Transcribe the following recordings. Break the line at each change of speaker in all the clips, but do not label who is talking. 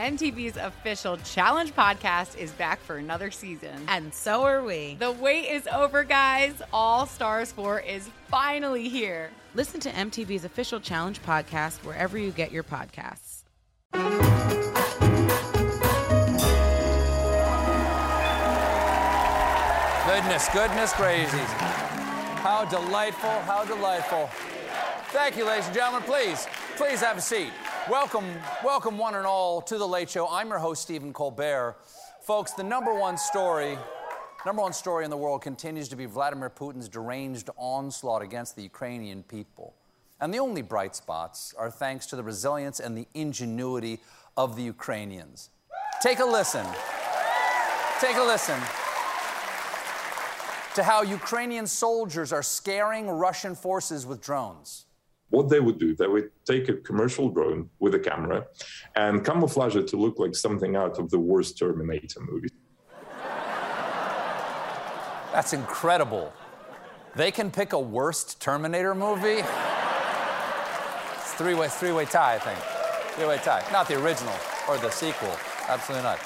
MTV's official Challenge podcast is back for another season.
And so are we.
The wait is over, guys. All Stars 4 is finally here.
Listen to MTV's official Challenge podcast wherever you get your podcasts.
Goodness, goodness gracious. How delightful, how delightful. Thank you, ladies and gentlemen. Please, please have a seat. Welcome, welcome one and all to The Late Show. I'm your host, Stephen Colbert. Folks, the number one story, number one story in the world continues to be Vladimir Putin's deranged onslaught against the Ukrainian people. And the only bright spots are thanks to the resilience and the ingenuity of the Ukrainians. Take a listen. Take a listen to how Ukrainian soldiers are scaring Russian forces with drones.
What they would do, they would take a commercial drone with a camera and camouflage it to look like something out of the worst Terminator movie.
That's incredible. They can pick a worst Terminator movie? It's three-way, three-way tie, I think. Three-way tie. Not the original or the sequel. Absolutely not.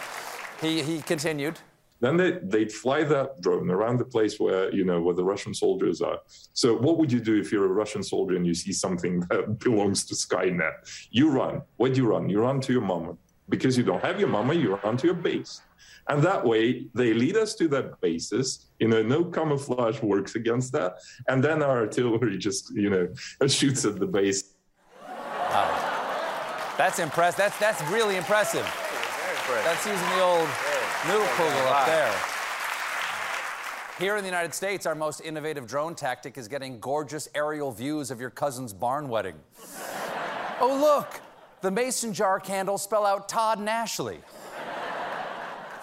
He, he continued.
Then they, they'd fly that drone around the place where, you know, where the Russian soldiers are. So what would you do if you're a Russian soldier and you see something that belongs to Skynet? You run. Where do you run? You run to your mama. Because you don't have your mama, you run to your base. And that way, they lead us to that basis. You know, no camouflage works against that. And then our artillery just, you know, shoots at the base.
That's impressive. That's, that's really impressive. That's using the old noodle kugel up there. Here in the United States, our most innovative drone tactic is getting gorgeous aerial views of your cousin's barn wedding. oh, look, the mason jar candles spell out Todd Nashley.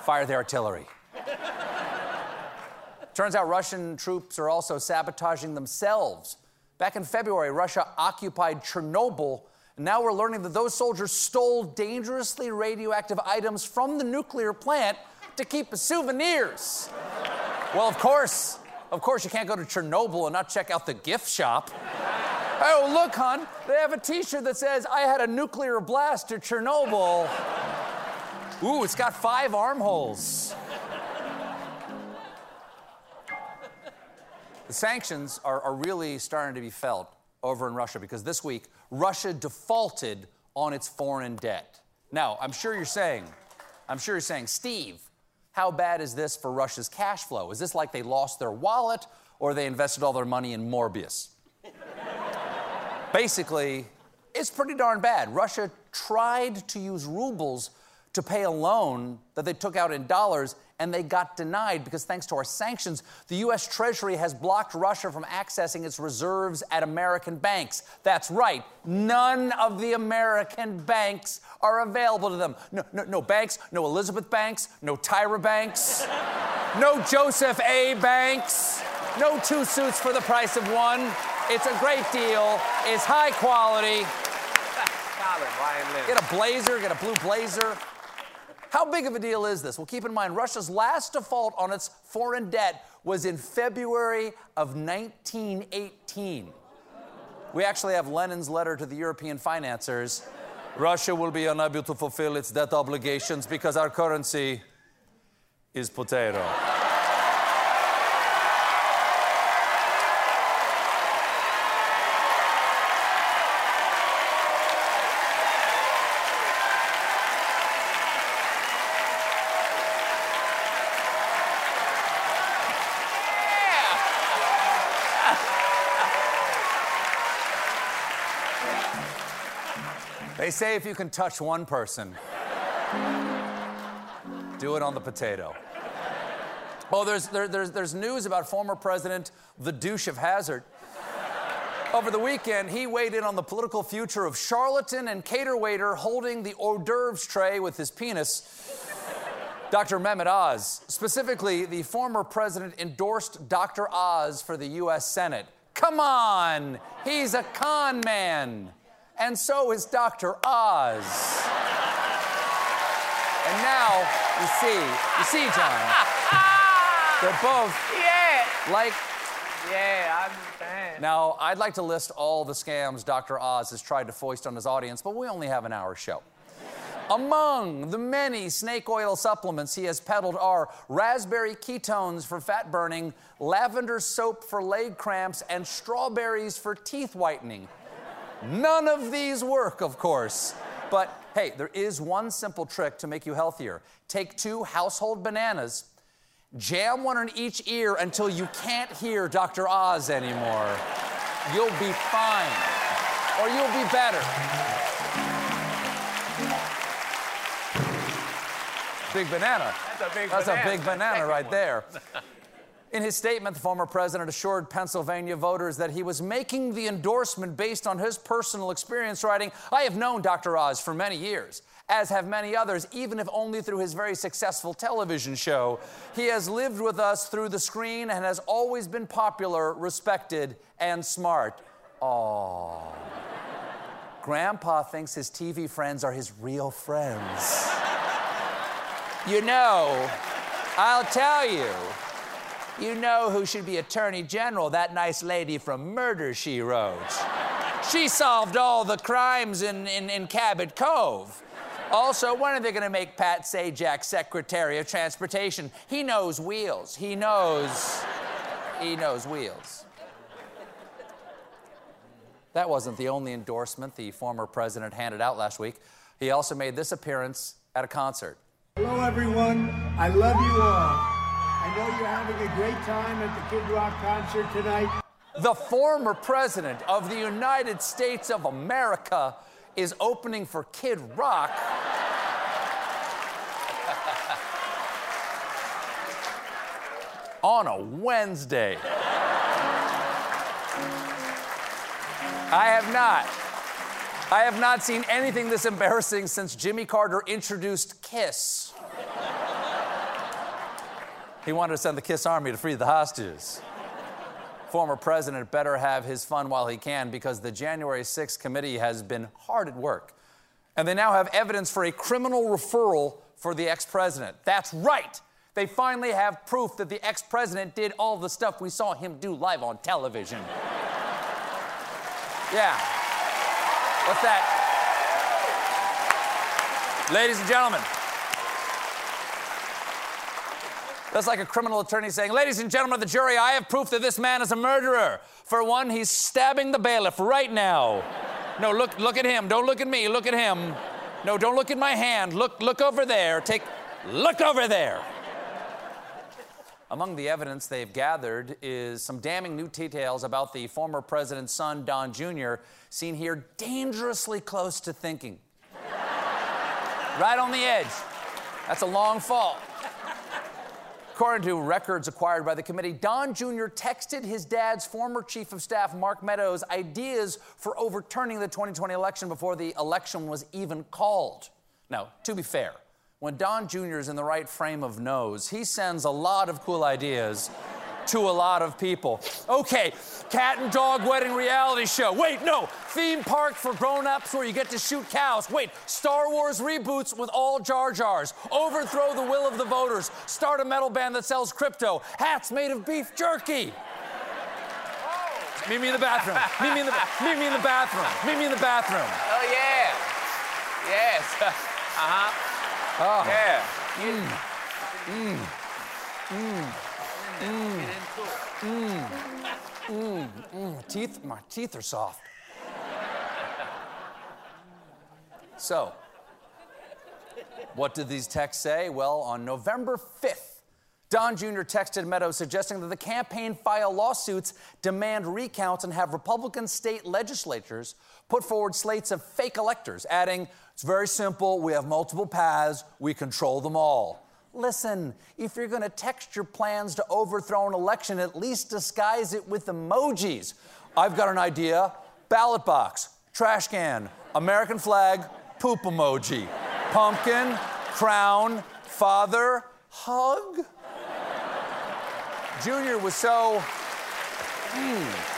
Fire the artillery. Turns out Russian troops are also sabotaging themselves. Back in February, Russia occupied Chernobyl. And now we're learning that those soldiers stole dangerously radioactive items from the nuclear plant to keep as souvenirs. Well, of course, of course, you can't go to Chernobyl and not check out the gift shop. Oh, look, hon, they have a t shirt that says, I had a nuclear blast to Chernobyl. Ooh, it's got five armholes. The sanctions are, are really starting to be felt over in Russia because this week, Russia defaulted on its foreign debt. Now, I'm sure you're saying, I'm sure you're saying, Steve, how bad is this for Russia's cash flow? Is this like they lost their wallet or they invested all their money in Morbius? Basically, it's pretty darn bad. Russia tried to use rubles to pay a loan that they took out in dollars, and they got denied because thanks to our sanctions, the US Treasury has blocked Russia from accessing its reserves at American banks. That's right, none of the American banks are available to them. No, no, no banks, no Elizabeth Banks, no Tyra Banks, no Joseph A. Banks, no two suits for the price of one. It's a great deal, it's high quality. Get a blazer, get a blue blazer. How big of a deal is this? Well, keep in mind, Russia's last default on its foreign debt was in February of 1918. We actually have Lenin's letter to the European financiers. Russia will be unable to fulfill its debt obligations because our currency is potato. They say if you can touch one person, do it on the potato. Oh, there's, there, there's, there's news about former President, the douche of Hazard. Over the weekend, he weighed in on the political future of charlatan and cater waiter holding the hors d'oeuvres tray with his penis. Dr. Mehmet Oz. Specifically, the former president endorsed Dr. Oz for the U.S. Senate. Come on, he's a con man. And so is Dr. Oz. and now, you see, you see, John, they're both
Yeah.
like
Yeah, I understand.
now, I'd like to list all the scams Dr. Oz has tried to foist on his audience, but we only have an hour show. Among the many snake oil supplements he has peddled are raspberry ketones for fat burning, lavender soap for leg cramps, and strawberries for teeth whitening. None of these work, of course. But hey, there is one simple trick to make you healthier. Take two household bananas, jam one in each ear until you can't hear Dr. Oz anymore. You'll be fine, or you'll be better. Big banana.
That's a big
That's
banana.
a big banana right there. In his statement, the former president assured Pennsylvania voters that he was making the endorsement based on his personal experience, writing, I have known Dr. Oz for many years, as have many others, even if only through his very successful television show. He has lived with us through the screen and has always been popular, respected, and smart. Aww. Grandpa thinks his TV friends are his real friends. You know, I'll tell you. You know who should be Attorney General? That nice lady from Murder, She Wrote. She solved all the crimes in, in, in Cabot Cove. Also, when are they going to make Pat Sajak Secretary of Transportation? He knows wheels. He knows. He knows wheels. That wasn't the only endorsement the former president handed out last week. He also made this appearance at a concert.
Hello, everyone. I love you all. I know you're having a great time at the Kid Rock concert tonight.
The former president of the United States of America is opening for Kid Rock. on a Wednesday. I have not. I have not seen anything this embarrassing since Jimmy Carter introduced Kiss. He wanted to send the Kiss Army to free the hostages. Former president better have his fun while he can because the January 6th committee has been hard at work. And they now have evidence for a criminal referral for the ex president. That's right. They finally have proof that the ex president did all the stuff we saw him do live on television. yeah. What's that? Ladies and gentlemen, That's like a criminal attorney saying, Ladies and gentlemen of the jury, I have proof that this man is a murderer. For one, he's stabbing the bailiff right now. No, look, look at him. Don't look at me. Look at him. No, don't look at my hand. Look, look over there. Take, look over there. Among the evidence they've gathered is some damning new details about the former president's son, Don Jr., seen here dangerously close to thinking. right on the edge. That's a long fall. According to records acquired by the committee, Don Jr. texted his dad's former chief of staff, Mark Meadows, ideas for overturning the 2020 election before the election was even called. Now, to be fair, when Don Jr. is in the right frame of nose, he sends a lot of cool ideas to a lot of people. Okay, cat and dog wedding reality show. Wait, no, theme park for grown-ups where you get to shoot cows. Wait, Star Wars reboots with all Jar Jars. Overthrow the will of the voters. Start a metal band that sells crypto. Hats made of beef jerky. Meet me in the bathroom. Meet me in the meet me in the bathroom. Meet me in the bathroom.
Oh, yeah. Yes. uh-huh.
Oh.
Yeah. Mm. Mm. Mm. Mm. Mm, mm.
Teeth, my teeth are soft. so, what did these texts say? Well, on November 5th, Don Jr. texted Meadows suggesting that the campaign file lawsuits, demand recounts, and have Republican state legislatures put forward slates of fake electors, adding, It's very simple. We have multiple paths. We control them all. Listen, if you're going to text your plans to overthrow an election, at least disguise it with emojis. I've got an idea ballot box, trash can, American flag, poop emoji, pumpkin, crown, father, hug. Junior was so. hmm.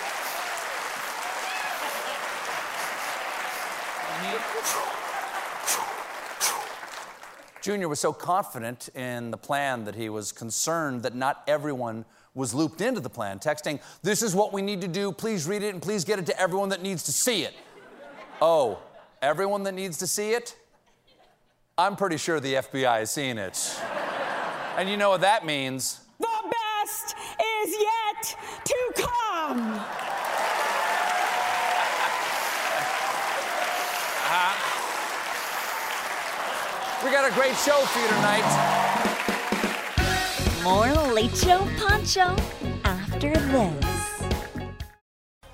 Junior was so confident in the plan that he was concerned that not everyone was looped into the plan, texting, This is what we need to do. Please read it and please get it to everyone that needs to see it. Oh, everyone that needs to see it? I'm pretty sure the FBI has seen it. and you know what that means?
The best is yet to come.
We got a great show for you tonight.
More Late Show Pod Show after this.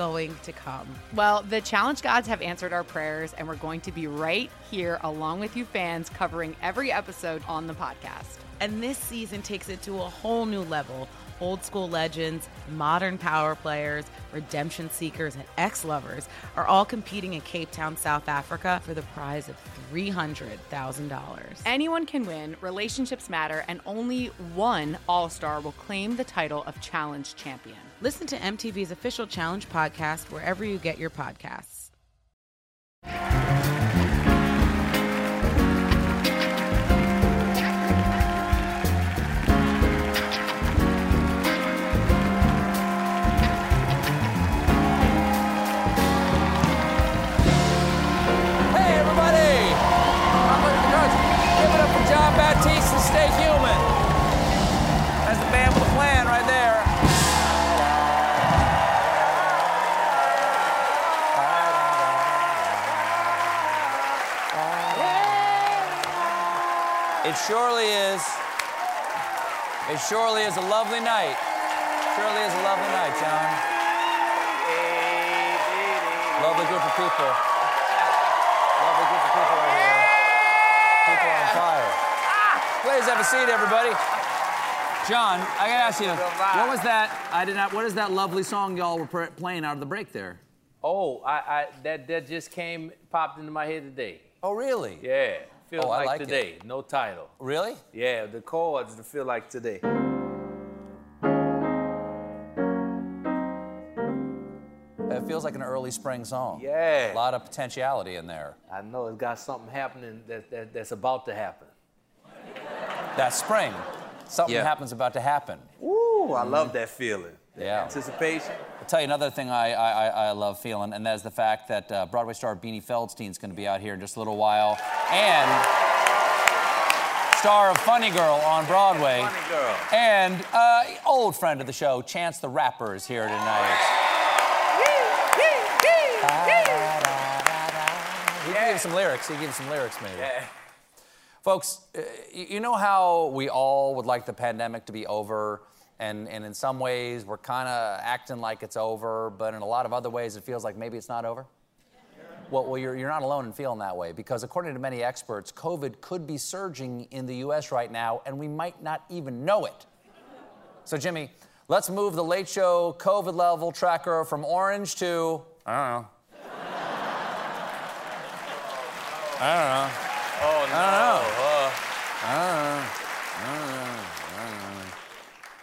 going to come.
Well, the challenge gods have answered our prayers, and we're going to be right here along with you fans covering every episode on the podcast.
And this season takes it to a whole new level. Old school legends, modern power players, redemption seekers, and ex lovers are all competing in Cape Town, South Africa for the prize of $300,000.
Anyone can win, relationships matter, and only one All Star will claim the title of Challenge Champion.
Listen to MTV's official Challenge podcast wherever you get your podcasts.
It surely is. It surely is a lovely night. Surely is a lovely night, John. Lovely group of people. Lovely group of people right here. People on fire. Please have a seat, everybody. John, I gotta ask you, what was that? I did not. What is that lovely song y'all were pr- playing out of the break there?
Oh, I, I that that just came popped into my head today.
Oh, really?
Yeah, feel
Oh,
like,
like it.
today. No title.
Really?
Yeah, the chords to feel like today.
It feels like an early spring song.
Yeah.
A lot of potentiality in there.
I know it's got something happening that, that that's about to happen.
That's spring. Something
Yeah.
happens about to happen.
Ooh, I love that feeling.
Yeah.
Anticipation.
I'll tell you another thing I, I, I- I love feeling, and that is the fact that uh, Broadway star Beanie Feldstein's going to be out here in just a little while, and star of Funny Girl on Broadway,
Funny girl.
and uh, old friend of the show, Chance the Rapper, is here tonight. He can give some lyrics. He gave some lyrics, maybe.
Yeah.
Folks, uh, you know how we all would like the pandemic to be over, and, and in some ways we're kind of acting like it's over, but in a lot of other ways it feels like maybe it's not over? Well, well you're, you're not alone in feeling that way because, according to many experts, COVID could be surging in the US right now, and we might not even know it. So, Jimmy, let's move the late show COVID level tracker from orange to, I don't know. Oh, I don't know.
Oh no.
I don't know.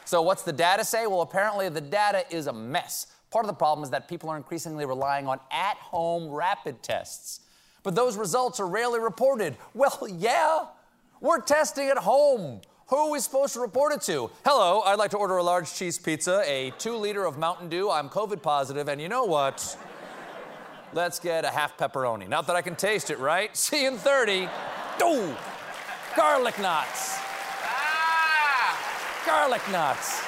So, what's the data say? Well, apparently, the data is a mess. Part of the problem is that people are increasingly relying on at home rapid tests. But those results are rarely reported. Well, yeah, we're testing at home. Who are we supposed to report it to? Hello, I'd like to order a large cheese pizza, a two liter of Mountain Dew. I'm COVID positive, and you know what? Let's get a half pepperoni. Not that I can taste it, right? See you in 30. Ooh, garlic knots. Garlic knots.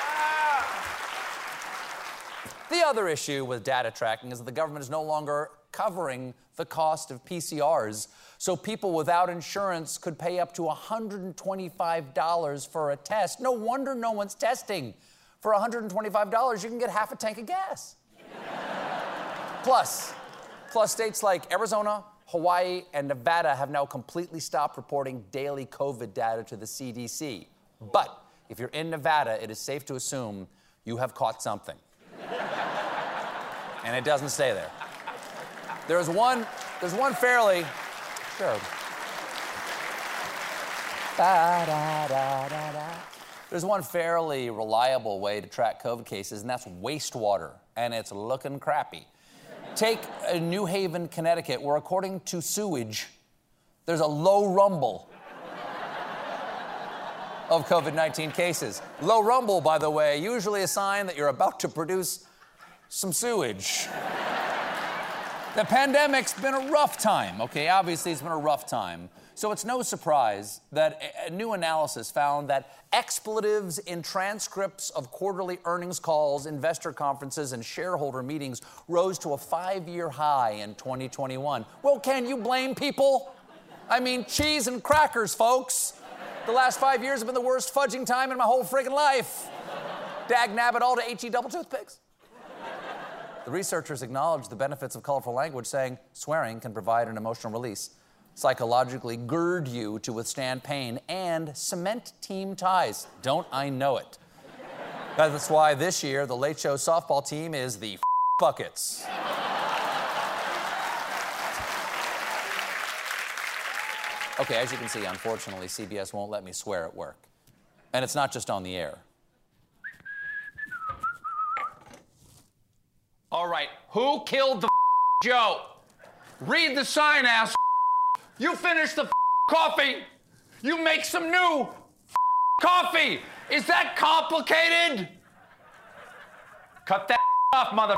The other issue with data tracking is that the government is no longer covering the cost of PCRs. So people without insurance could pay up to $125 for a test. No wonder no one's testing. For $125, you can get half a tank of gas. Plus, plus states like Arizona, Hawaii, and Nevada have now completely stopped reporting daily COVID data to the CDC. But if you're in Nevada, it is safe to assume you have caught something. and it doesn't stay there. There's one, there's one fairly, sure. Ba-da-da-da-da. There's one fairly reliable way to track COVID cases, and that's wastewater, and it's looking crappy. Take New Haven, Connecticut, where according to sewage, there's a low rumble of COVID 19 cases. Low rumble, by the way, usually a sign that you're about to produce some sewage. the pandemic's been a rough time, okay? Obviously, it's been a rough time. So it's no surprise that a- new analysis found that expletives in transcripts of quarterly earnings calls, investor conferences, and shareholder meetings rose to a five year high in 2021. Well, can you blame people? I mean, cheese and crackers, folks. The last five years have been the worst fudging time in my whole friggin' life. Dag nabbit all to HE double toothpicks. The researchers acknowledged the benefits of colorful language, saying swearing can provide an emotional release, psychologically gird you to withstand pain, and cement team ties. Don't I know it? That's why this year the Late Show softball team is the Buckets. Okay, as you can see, unfortunately, CBS won't let me swear at work. And it's not just on the air.
All right, who killed the Joe? Read the sign, ass. You finish the coffee. You make some new coffee. Is that complicated? Cut that off, mother.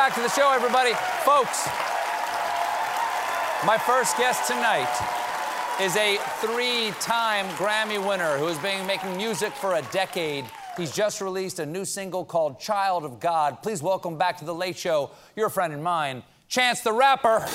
back to the show, everybody. Folks, my first guest tonight is a three time Grammy winner who has been making music for a decade. He's just released a new single called Child of God. Please welcome back to The Late Show, your friend and mine, Chance the Rapper.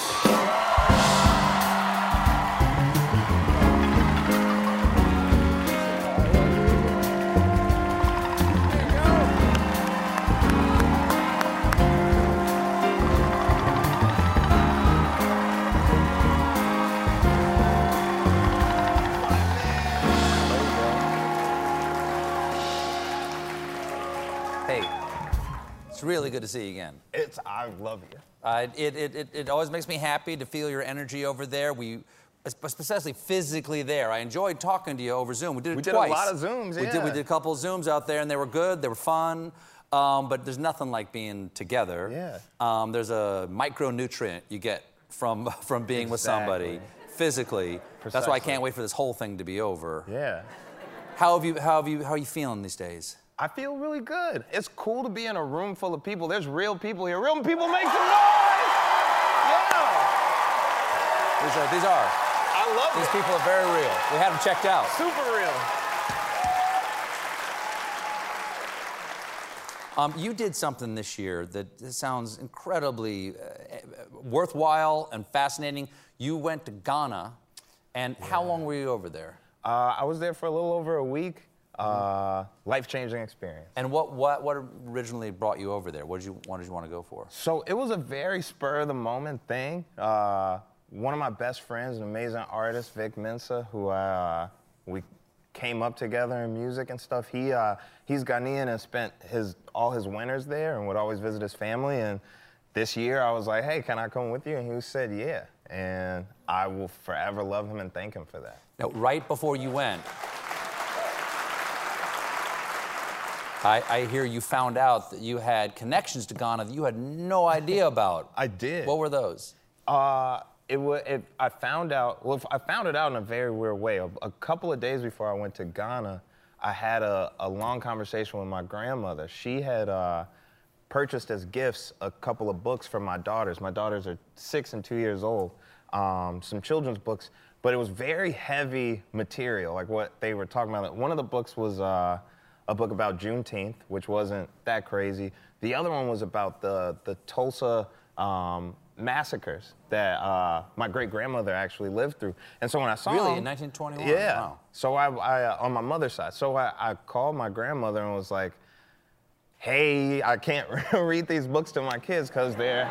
Really good to see you again.
It's I love you.
Uh, it, it, it, it always makes me happy to feel your energy over there. We, especially physically there. I enjoyed talking to you over Zoom. We did it
We did a lot of Zooms, Yeah.
We did, we did a couple of Zooms out there, and they were good. They were fun. Um, but there's nothing like being together.
Yeah.
Um, there's a micronutrient you get from from being with somebody
Exactly.
physically. That's why I can't wait for this whole thing to be over.
Yeah.
How have you how have you how are you feeling these days?
I feel really good. It's cool to be in a room full of people. There's real people here. Real people make some noise. Yeah.
These are these are
I love
these
it.
people are very real. We had them checked out.
Super real.
Um, you did something this year that sounds incredibly uh, worthwhile and fascinating. You went to Ghana, and how long were you over there?
Uh, I was there for a little over a week. Uh, life-changing experience.
And what, what, what originally brought you over there? What did you, what did you want to go for?
So it was a very spur of the moment thing. Uh, one of my best friends, an amazing artist, Vic Mensa, who uh, we came up together in music and stuff. He uh, he's Ghanaian and spent his all his winters there and would always visit his family. And this year I was like, hey, can I come with you? And he said, yeah. And I will forever love him and thank him for that.
Now, right before you went, I, I hear you found out that you had connections to Ghana that you had no idea about.
I did.
What were those?
Uh, it was. It, I found out. Well, I found it out in a very weird way. A, a couple of days before I went to Ghana, I had a, a long conversation with my grandmother. She had uh, purchased as gifts a couple of books for my daughters. My daughters are six and two years old. Um, some children's books, but it was very heavy material, like what they were talking about. One of the books was. Uh, a book about Juneteenth, which wasn't that crazy. The other one was about the the Tulsa um, massacres that uh, my great grandmother actually lived through. And so when I saw
Really?
him-
In 1921?
yeah.
Wow.
So I, I uh, on my mother's side. So I, I called my grandmother and was like, "Hey, I can't read these books to my kids because they're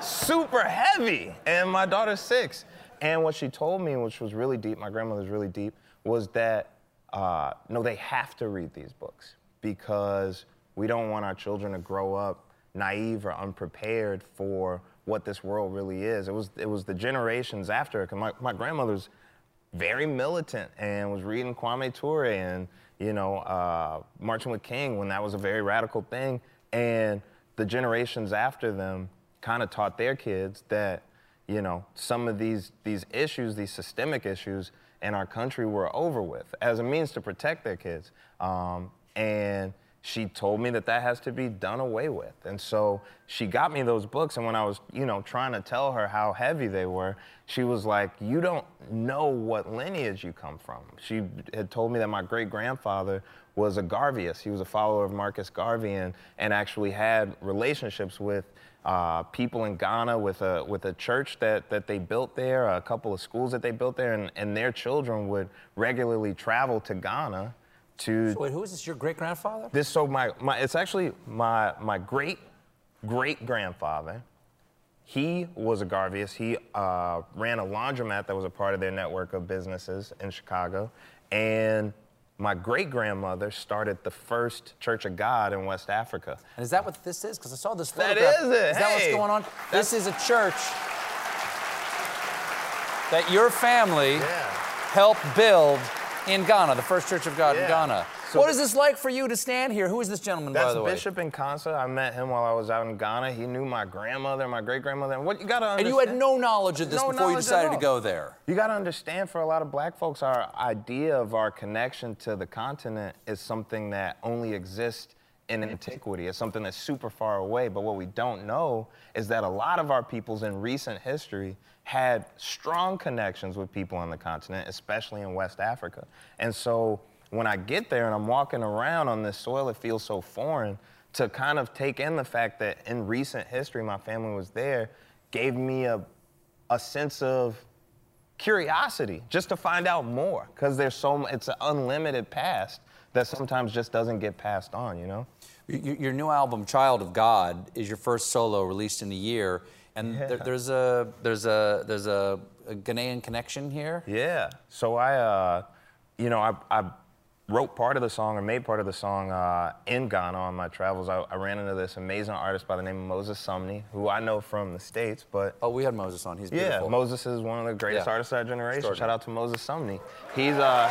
super heavy, and my daughter's six. And what she told me, which was really deep, my grandmother's really deep, was that uh, no, they have to read these books because we don't want our children to grow up naive or unprepared for what this world really is. It was it was the generations after. 'cause my, my grandmother's very militant and was reading Kwame Ture and you know uh, marching with King when that was a very radical thing. And the generations after them kind of taught their kids that you know some of these these issues, these systemic issues in our country were over with as a means to protect their kids. Um, and she told me that that has to be done away with. And so she got me those books. And when I was, you know, trying to tell her how heavy they were, she was like, You don't know what lineage you come from. She had told me that my great grandfather was a Garveyist. He was a follower of Marcus Garvey and, and actually had relationships with uh, people in Ghana with a with a church that, that they built there, a couple of schools that they built there, and, and their children would regularly travel to Ghana to
So wait, who is this? Your great grandfather?
this so my, my it's actually my my great great grandfather. He was a Garveyist. He uh, ran a laundromat that was a part of their network of businesses in Chicago, and my great grandmother started the first Church of God in West Africa.
And is that what this is? Because I saw this
That
photograph.
is it.
Is that what's going on? This is a church that your family helped build in Ghana, the first Church of God in Ghana.
So-
what is this like for you to stand here? Who is this gentleman, by
That's
the way?
Bishop Nkansah. I met him while I was out in Ghana. He knew my grandmother, my great grandmother. And what you gotta
And you had no knowledge of this
No
before you decided to go there.
You got to understand for a lot of black folks, our idea of our connection to the continent is something that only exists in antiquity. It's something that's super far away. But what we don't know is that a lot of our peoples in recent history had strong connections with people on the continent, especially in West Africa. And so when I get there and I'm walking around on this soil, it feels so foreign to kind of take in the fact that in recent history my family was there gave me a, a sense of curiosity just to find out more. Because there's so it's an unlimited past that sometimes just doesn't get passed on you know?
Your new album, Child of God, is your first solo released in a year, and there, there's a there's a there's a, a Ghanaian connection here.
yeah. So i uh you know i, I wrote part of the song or made part of the song uh, in ghana on my travels I, I ran into this amazing artist by the name of moses sumney who i know from the states but
Oh, we had Moses on. He's beautiful.
yeah moses is one of the greatest
Yeah.
artists of our generation shout out to moses sumney he's uh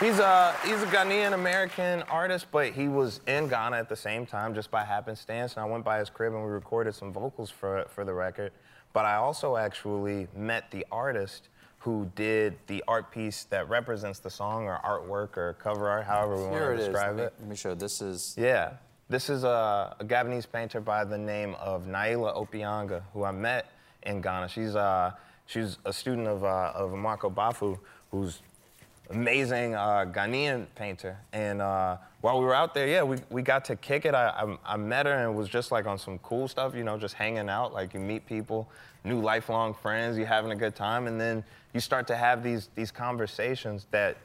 He's a he's a Ghanaian American artist, but he was in Ghana at the same time just by happenstance. And I went by his crib and we recorded some vocals for for the record. But I also actually met the artist who did the art piece that represents the song or artwork or cover art, however we
Here
want to
is.
describe
me,
it.
let me show. This is
Yeah. This is a, a Gabonese painter by the name of Naïla Opiangah, who I met in Ghana. She's uh, she's a student of uh, of Amoako Boafo, who's amazing uh, Ghanaian painter. And uh, while we were out there, yeah, we, we got to kick it. I, I, I met her and was just like on some cool stuff, you know, just hanging out. Like you meet people, new lifelong friends, you're having a good time, and then you start to have these these conversations that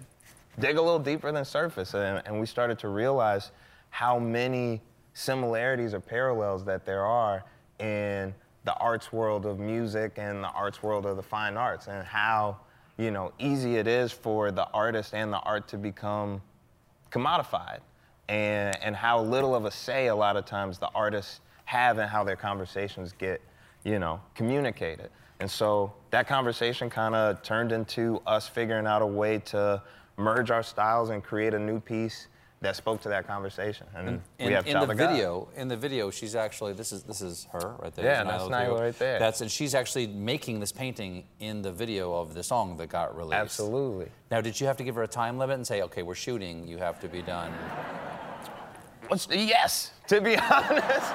dig a little deeper than surface. And, and we started to realize how many similarities or parallels that there are in the arts world of music and the arts world of the fine arts and how you know easy it is for the artist and the art to become commodified and, and how little of a say a lot of times the artists have in how their conversations get you know communicated and so that conversation kind of turned into us figuring out a way to merge our styles and create a new piece that spoke to that conversation and
in,
we have
in the
of God.
video. In the video, she's actually this is this is her right there.
Yeah, that's
Nyla
right there.
That's and she's actually making this painting in the video of the song that got released.
Absolutely.
Now, did you have to give her a time limit and say, okay, we're shooting, you have to be done?
What's- Yes, to be honest.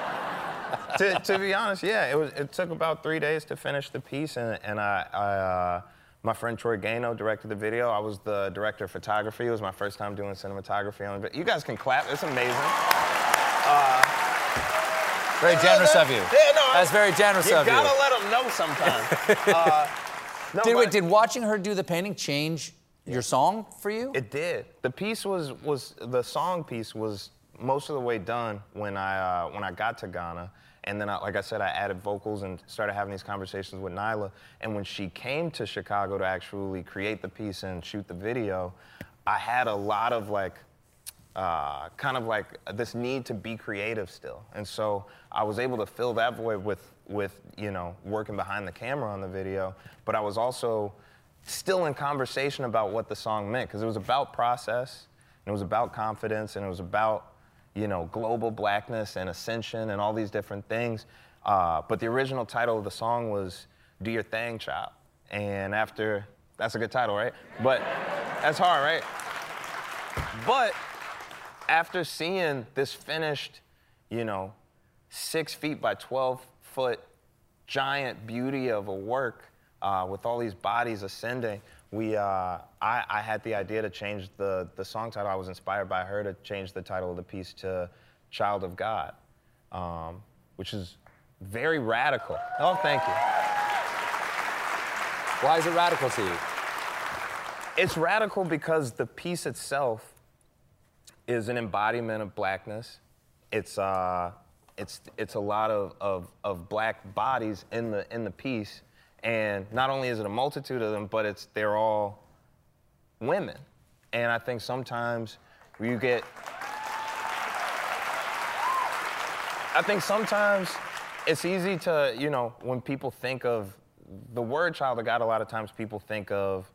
To, to be honest, yeah, it was. It took about three days to finish the piece, and, and I, I uh, my friend Troy Gano directed the video. I was the director of photography. It was my first time doing cinematography on it. You guys can clap. It's amazing. Uh,
Very generous of you.
Yeah, no,
That's very generous
you
of you.
You gotta let them know sometimes. uh, no,
did,
but-
wait, did watching her do the painting change your song for you?
It did. The piece was was the song piece was most of the way done when I uh, when I got to Ghana, and then I, like I said, I added vocals and started having these conversations with Nyla. And when she came to Chicago to actually create the piece and shoot the video, I had a lot of like uh, kind of like this need to be creative still. And so I was able to fill that void with, with, you know, working behind the camera on the video, but I was also still in conversation about what the song meant, because it was about process, and it was about confidence, and it was about, you know, global blackness and ascension and all these different things. Uh, but the original title of the song was Do Your Thing, Child. And after, that's a good title, right? But that's hard, right? But after seeing this finished, you know, six feet by 12 foot giant beauty of a work uh, with all these bodies ascending, we, uh, I, I had the idea to change the, the song title. I was inspired by her to change the title of the piece to Child of God, um, which is very radical. Oh, thank you.
Why is it radical to you?
It's radical because the piece itself is an embodiment of blackness. It's uh, it's it's a lot of, of, of black bodies in the in the piece, and not only is it a multitude of them, but it's they're all women, and I think sometimes you get. I think sometimes it's easy to, you know, when people think of the word child of God, a lot of times people think of,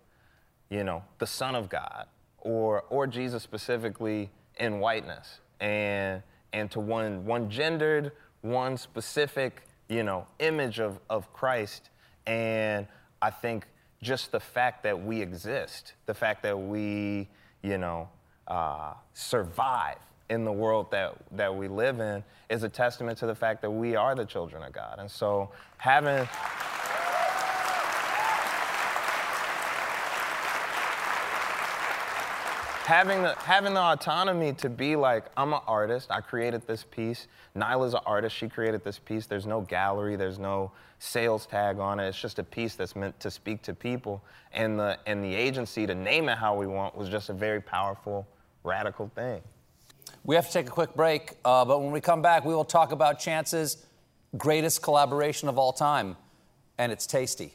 you know, the Son of God or or Jesus specifically in whiteness and and to one one gendered, one specific, you know, image of, of Christ. And I think just the fact that we exist, the fact that we, you know, uh, survive in the world that, that we live in is a testament to the fact that we are the children of God. And so having having the, having the autonomy to be like, I'm an artist, I created this piece. Nyla's an artist, she created this piece. There's no gallery, there's no sales tag on it. It's just a piece that's meant to speak to people. And the, and the agency to name it how we want was just a very powerful, radical thing.
We have to take a quick break, uh, but when we come back, we will talk about Chance's greatest collaboration of all time, and it's tasty.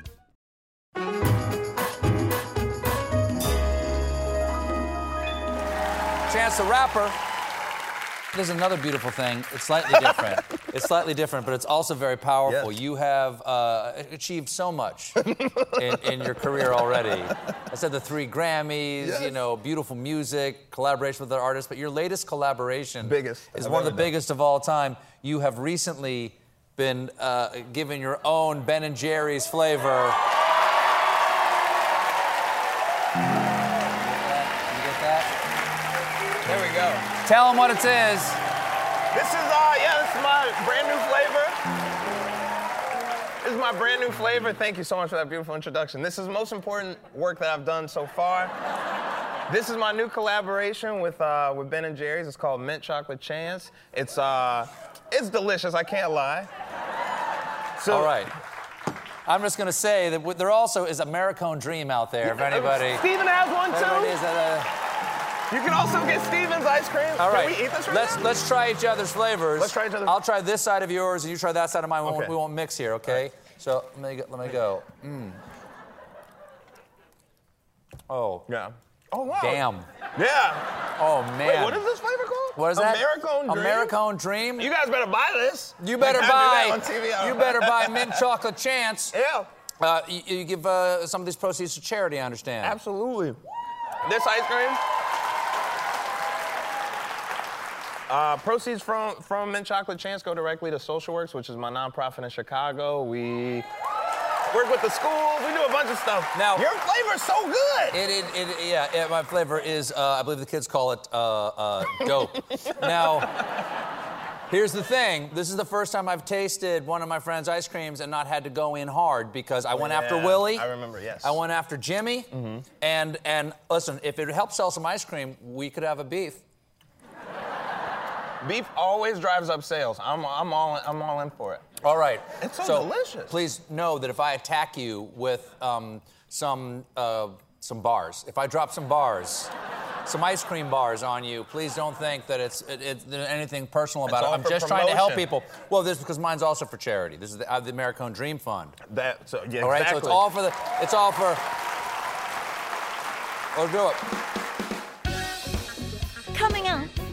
Chance the Rapper. There's another beautiful thing. It's slightly different. it's slightly different, but it's also very powerful. You have uh, achieved so much in, in your career already. I said the three Grammys, you know, beautiful music, collaboration with other artists, but your latest collaboration
Biggest
is
I've
one of the
done.
biggest of all time. You have recently been uh, given your own Ben and Jerry's flavor. Tell them what it is.
This is uh yeah, this is my brand new flavor. This is my brand new flavor. Thank you so much for that beautiful introduction. This is the most important work that I've done so far. This is my new collaboration with uh, with Ben and Jerry's. It's called Mint Chocolate Chance. It's uh it's delicious, I can't lie. So
All right. I'm just going to say that there also is a Americone Dream out there, if anybody.
Stephen has one too.
Is at a-
You can also get Stephen's ice cream.
All right.
Can we eat this right
let's
now?
let's try each other's flavors.
Let's try each other's-
I'll try this side of yours, and you try that side of mine. We, won't, we won't mix here, okay? So let me go, let me go. Mm. Oh,
Yeah. Oh wow.
damn.
Yeah.
Oh man.
Wait, what is this flavor called?
What is that?
Americone Dream.
Americone Dream.
You guys better buy this.
You better
Like,
buy.
TV.
You better buy mint chocolate chance.
Yeah.
Uh, you, you give uh, some of these proceeds to charity, I understand.
Absolutely. This ice cream. Uh, proceeds from from Mint Chocolate Chance go directly to SocialWorks, which is my nonprofit in Chicago. We work with the schools. We do a bunch of stuff.
Now-
your flavor's so good.
It, it, it, yeah, yeah, my flavor is, uh, I believe the kids call it uh, uh, dope. now, here's the thing. This is the first time I've tasted one of my friend's ice creams and not had to go in hard because I went after Willie.
I remember, yes.
I went after Jimmy. And, and listen, if it helps sell some ice cream, we could have a beef.
Beef always drives up sales. I'm, I'm all I'm all in for it.
All right.
It's so delicious.
Please know that if I attack you with um, some uh, some bars, if I drop some bars, some ice cream bars on you, please don't think that it's it, it, there's anything personal about
all
it. I'm
for
just trying to help people. Well, this is because mine's also for charity. This is the, uh, the Americone Dream Fund.
That so yeah,
All right,
exactly.
so it's all for the. It's all for. Let's do it.
Coming up,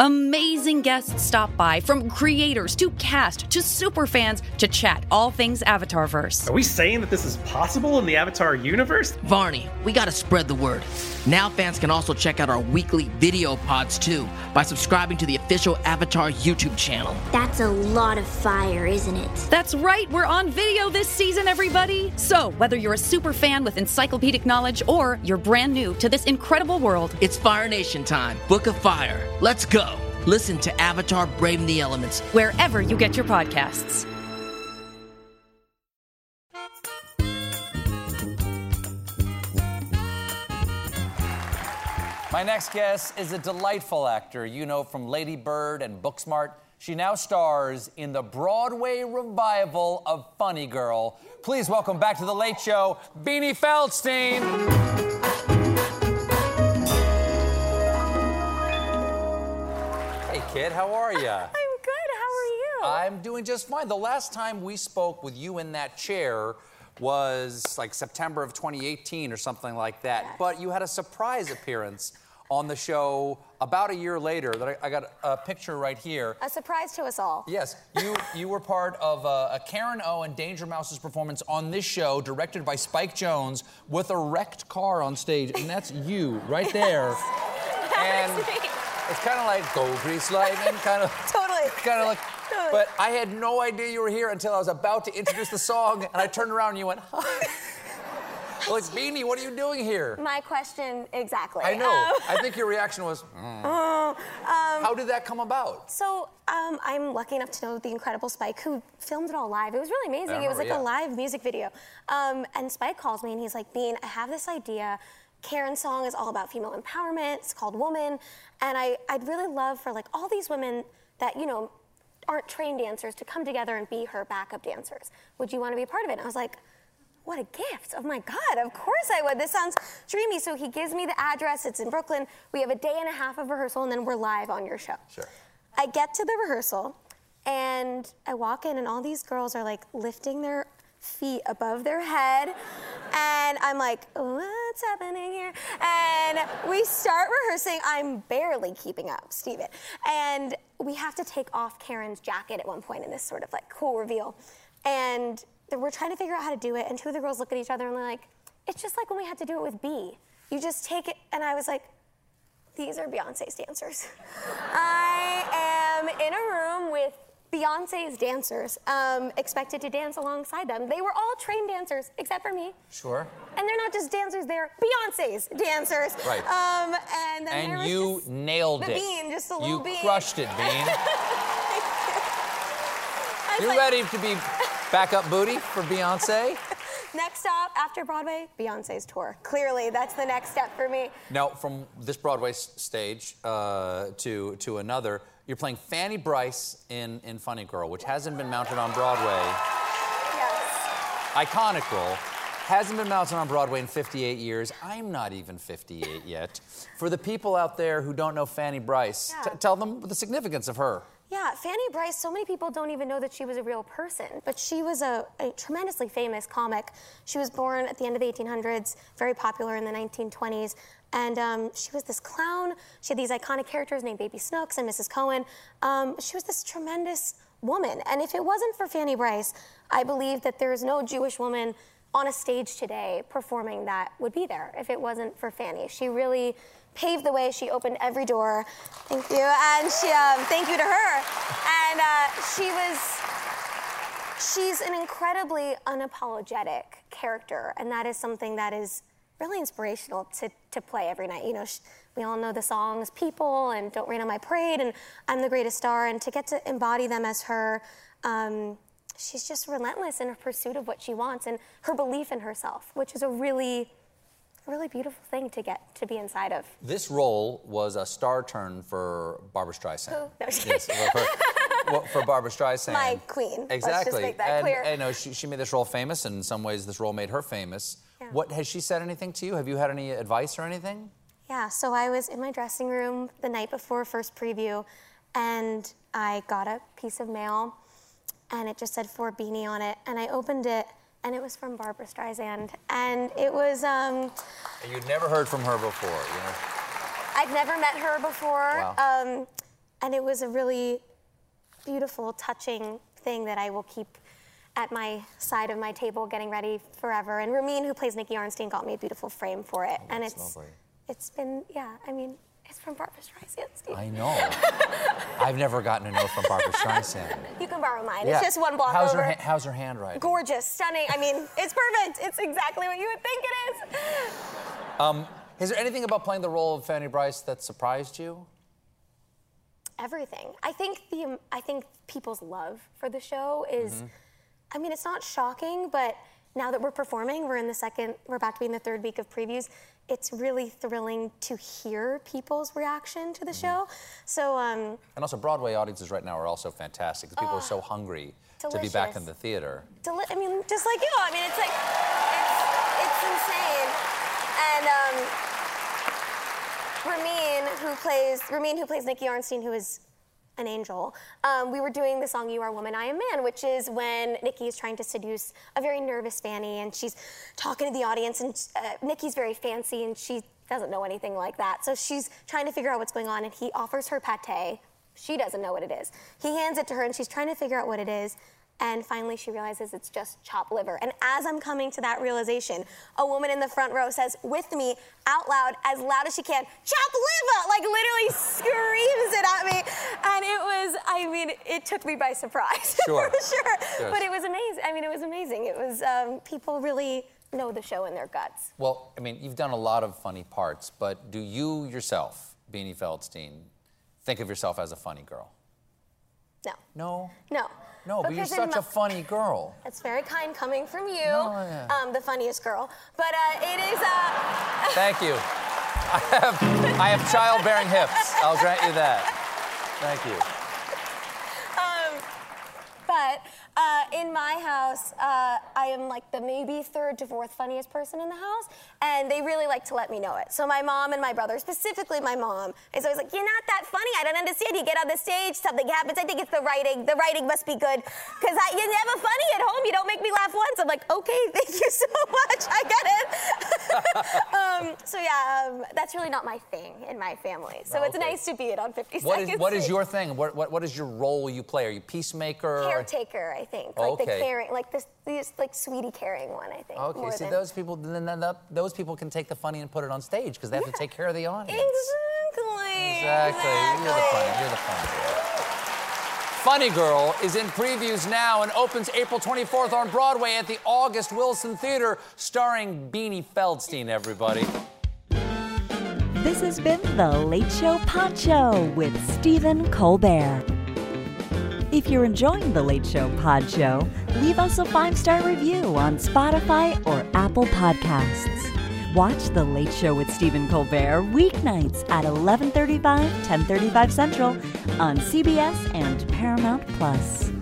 Amazing guests stop by from creators to cast to super fans to chat all things Avatarverse.
Are we saying that this is possible in the Avatar universe?
Varney, we gotta spread the word. Now fans can also check out our weekly video pods too by subscribing to the official Avatar YouTube channel.
That's a lot of fire, isn't it?
That's right, we're on video this season, everybody. So, whether you're a super fan with encyclopedic knowledge or you're brand new to this incredible world,
It's Fire Nation time. Book of Fire. Let's go. Listen to Avatar Braving the Elements.
wherever you get your podcasts.
My next guest is a delightful actor you know from Lady Bird and Booksmart. She now stars in the Broadway revival of Funny Girl. Please welcome back to The Late Show, Beanie Feldstein. Hey, kid, how are you?
I'm good. How are you?
I'm doing just fine. The last time we spoke with you in that chair was like September of 2018 or something like that. But you had a surprise appearance on the show about a year later that I, I got a picture right here.
A surprise to us all.
Yes, you you were part of uh, a Karen O and Danger Mouse's performance on this show, directed by Spike Jonze, with a wrecked car on stage, and that's you right there. and it's kind of like go grease lightning, kind of
Totally.
kind of like.
Totally.
But I had no idea you were here until I was about to introduce the song, and I turned around and you went, "Hi." Well, it's Beanie. What are you doing here?
My question exactly.
I know.
Um,
I think your reaction was, "Mm."
um,
how did that come about?
So um, I'm lucky enough to know the incredible Spike, who filmed it all live. It was really amazing.
I
it was like
remember,
a live music video. Um, and Spike calls me and he's like, Bean, I have this idea. Karen's song is all about female empowerment. It's called Woman. And I, I'd really love for like all these women that, you know, aren't trained dancers to come together and be her backup dancers. Would you want to be a part of it? And I was like, what a gift. Oh my God, of course I would. This sounds dreamy. So he gives me the address. It's in Brooklyn. We have a day and a half of rehearsal and then we're live on your show.
Sure.
I get to the rehearsal and I walk in and all these girls are like lifting their feet above their head. And I'm like, what's happening here? And we start rehearsing. I'm barely keeping up, Stephen. And we have to take off Karen's jacket at one point in this sort of like cool reveal. And we're trying to figure out how to do it. And two of the girls look at each other and they're like, it's just like when we had to do it with B. You just take it. And I was like, these are Beyonce's dancers. I am in a room with Beyonce's dancers, um, expected to dance alongside them. They were all trained dancers, except for me.
Sure.
And they're not just dancers, they're Beyonce's dancers.
Right.
Um, and
And you nailed
the
it.
bean, just a
you
little bean.
crushed it, Bean.
I was
you
like,
ready to be backup booty for Beyonce?
Next stop after Broadway, Beyonce's tour. Clearly, that's the next step for me.
Now, from this Broadway stage uh, to to another, you're playing Fanny Brice in in Funny Girl, which hasn't been mounted on Broadway.
Yes.
Iconic role. Hasn't been mounted on Broadway in 58 years. I'm not even 58 yet. For the people out there who don't know Fanny Brice,
Yeah.
tell them the significance of her.
Yeah, Fanny Brice, so many people don't even know that she was a real person, but she was a, a tremendously famous comic. She was born at the end of the 1800s, very popular in the 1920s, and um, she was this clown. She had these iconic characters named Baby Snooks and Mrs. Cohen. Um, she was this tremendous woman, and if it wasn't for Fanny Brice, I believe that there is no Jewish woman on a stage today performing that would be there if it wasn't for Fanny. She really paved the way. She opened every door. Thank you. And she, um, thank you to her. And uh, she was, she's an incredibly unapologetic character. And that is something that is really inspirational to, to play every night. You know, we all know the songs People and Don't Rain on My Parade and I'm the Greatest Star. And to get to embody them as her, um, she's just relentless in her pursuit of what she wants and her belief in herself, which is a really, really beautiful thing to get to be inside of.
This role was a star turn for Barbra Streisand.
Who? No,
Yes, well, for, well, for Barbra Streisand.
My queen.
Exactly.
Let's just make that
and,
clear.
and, no, she, she made this role famous, and in some ways, this role made her famous.
Yeah.
What has she said anything to you? Have you had any advice or anything?
Yeah, so I was in my dressing room the night before first preview, and I got a piece of mail, and it just said for Beanie on it, and I opened it, and it was from Barbra Streisand, and it was um,
And you'd never heard from her before, you know?
I'd never met her before,
Wow.
um, and it was a really beautiful, touching thing that I will keep at my side of my table, getting ready forever. And Ramin, who plays Nicky Arnstein, got me a beautiful frame for it, and
that's
it's
lovely.
it's been yeah. I mean, from Barbra Streisand. Steve.
I know. I've never gotten a note from Barbra Streisand.
You can borrow mine.
Yeah.
It's just one block
how's
over.
Her, ha- how's her handwriting?
Gorgeous, stunning. I mean, it's perfect. It's exactly what you would think it is.
Um, is there anything about playing the role of Fanny Brice that surprised you?
Everything. I think the I think people's love for the show is.
Mhm.
I mean, it's not shocking, but now that we're performing, we're in the second. We're about to be in the third week of previews. It's really thrilling to hear people's reaction to the
Mm-hmm.
show. So, um,
And also, Broadway audiences right now are also fantastic. 'cause people are so hungry to be back in the theater.
deli- I mean, just like you. I mean, it's like it's, it's insane. And um, Ramin, who plays Ramin, who plays Nicky Arnstein, who is an angel. Um, we were doing the song "You Are Woman, I Am Man," which is when Nicky is trying to seduce a very nervous Fanny, and she's talking to the audience, and uh, Nicky's very fancy, and she doesn't know anything like that. So she's trying to figure out what's going on, and he offers her pate. She doesn't know what it is. He hands it to her, and she's trying to figure out what it is. And finally, she realizes it's just chopped liver. And as I'm coming to that realization, a woman in the front row says, with me, out loud, as loud as she can, chopped liver! Like literally screams it at me. And it was, It took me by surprise.
Sure.
for sure.
Yes.
But it was amazing. I mean, it was amazing. It was, um, people really know the show in their guts.
Well, I mean, you've done a lot of funny parts, but do you yourself, Beanie Feldstein, think of yourself as a funny girl?
No.
No?
No.
No, but you're such
my-
a funny girl.
That's very kind coming from you,
yeah.
um, the funniest girl. But uh, it is. Uh,
Thank you. I have, I have childbearing hips. I'll grant you that. Thank you.
um, but uh, in my house, uh, I am like the maybe third to fourth funniest person in the house, and they really like to let me know it. So my mom and my brother, specifically my mom, is always like, "You're not that funny. I don't understand. You get on the stage, something happens. I think it's the writing. The writing must be good, because you're never funny at home. You don't make me laugh once." I'm like, "Okay, thank you so much. I get it." um, so yeah, um, that's really not my thing in my family. So
Oh,
it's nice to be it on 50
What
Seconds.
is, what is your thing? What, what, what is your role you play? Are you peacemaker? or-
caretaker, I think. Like the
Okay.
caring, like this, this like sweetie caring one, I think.
Okay, see,
than-
those people, then then that- those people can take the funny and put it on stage because they have to take care of the audience.
Exactly.
Exactly. You're the funny. You're the funny girl. Funny Girl is in previews now and opens April 24th on Broadway at the August Wilson Theater, starring Beanie Feldstein, everybody.
This has been The Late Show Pod Show with Stephen Colbert. If you're enjoying The Late Show Pod Show, leave us a five star review on Spotify or Apple Podcasts. Watch The Late Show with Stephen Colbert weeknights at 11:35, 10:35 Central on CBS and Paramount Plus.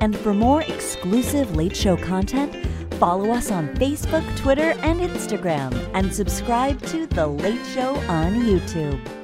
And for more exclusive Late Show content, Follow us on Facebook, Twitter, and Instagram, and subscribe to The Late Show on YouTube.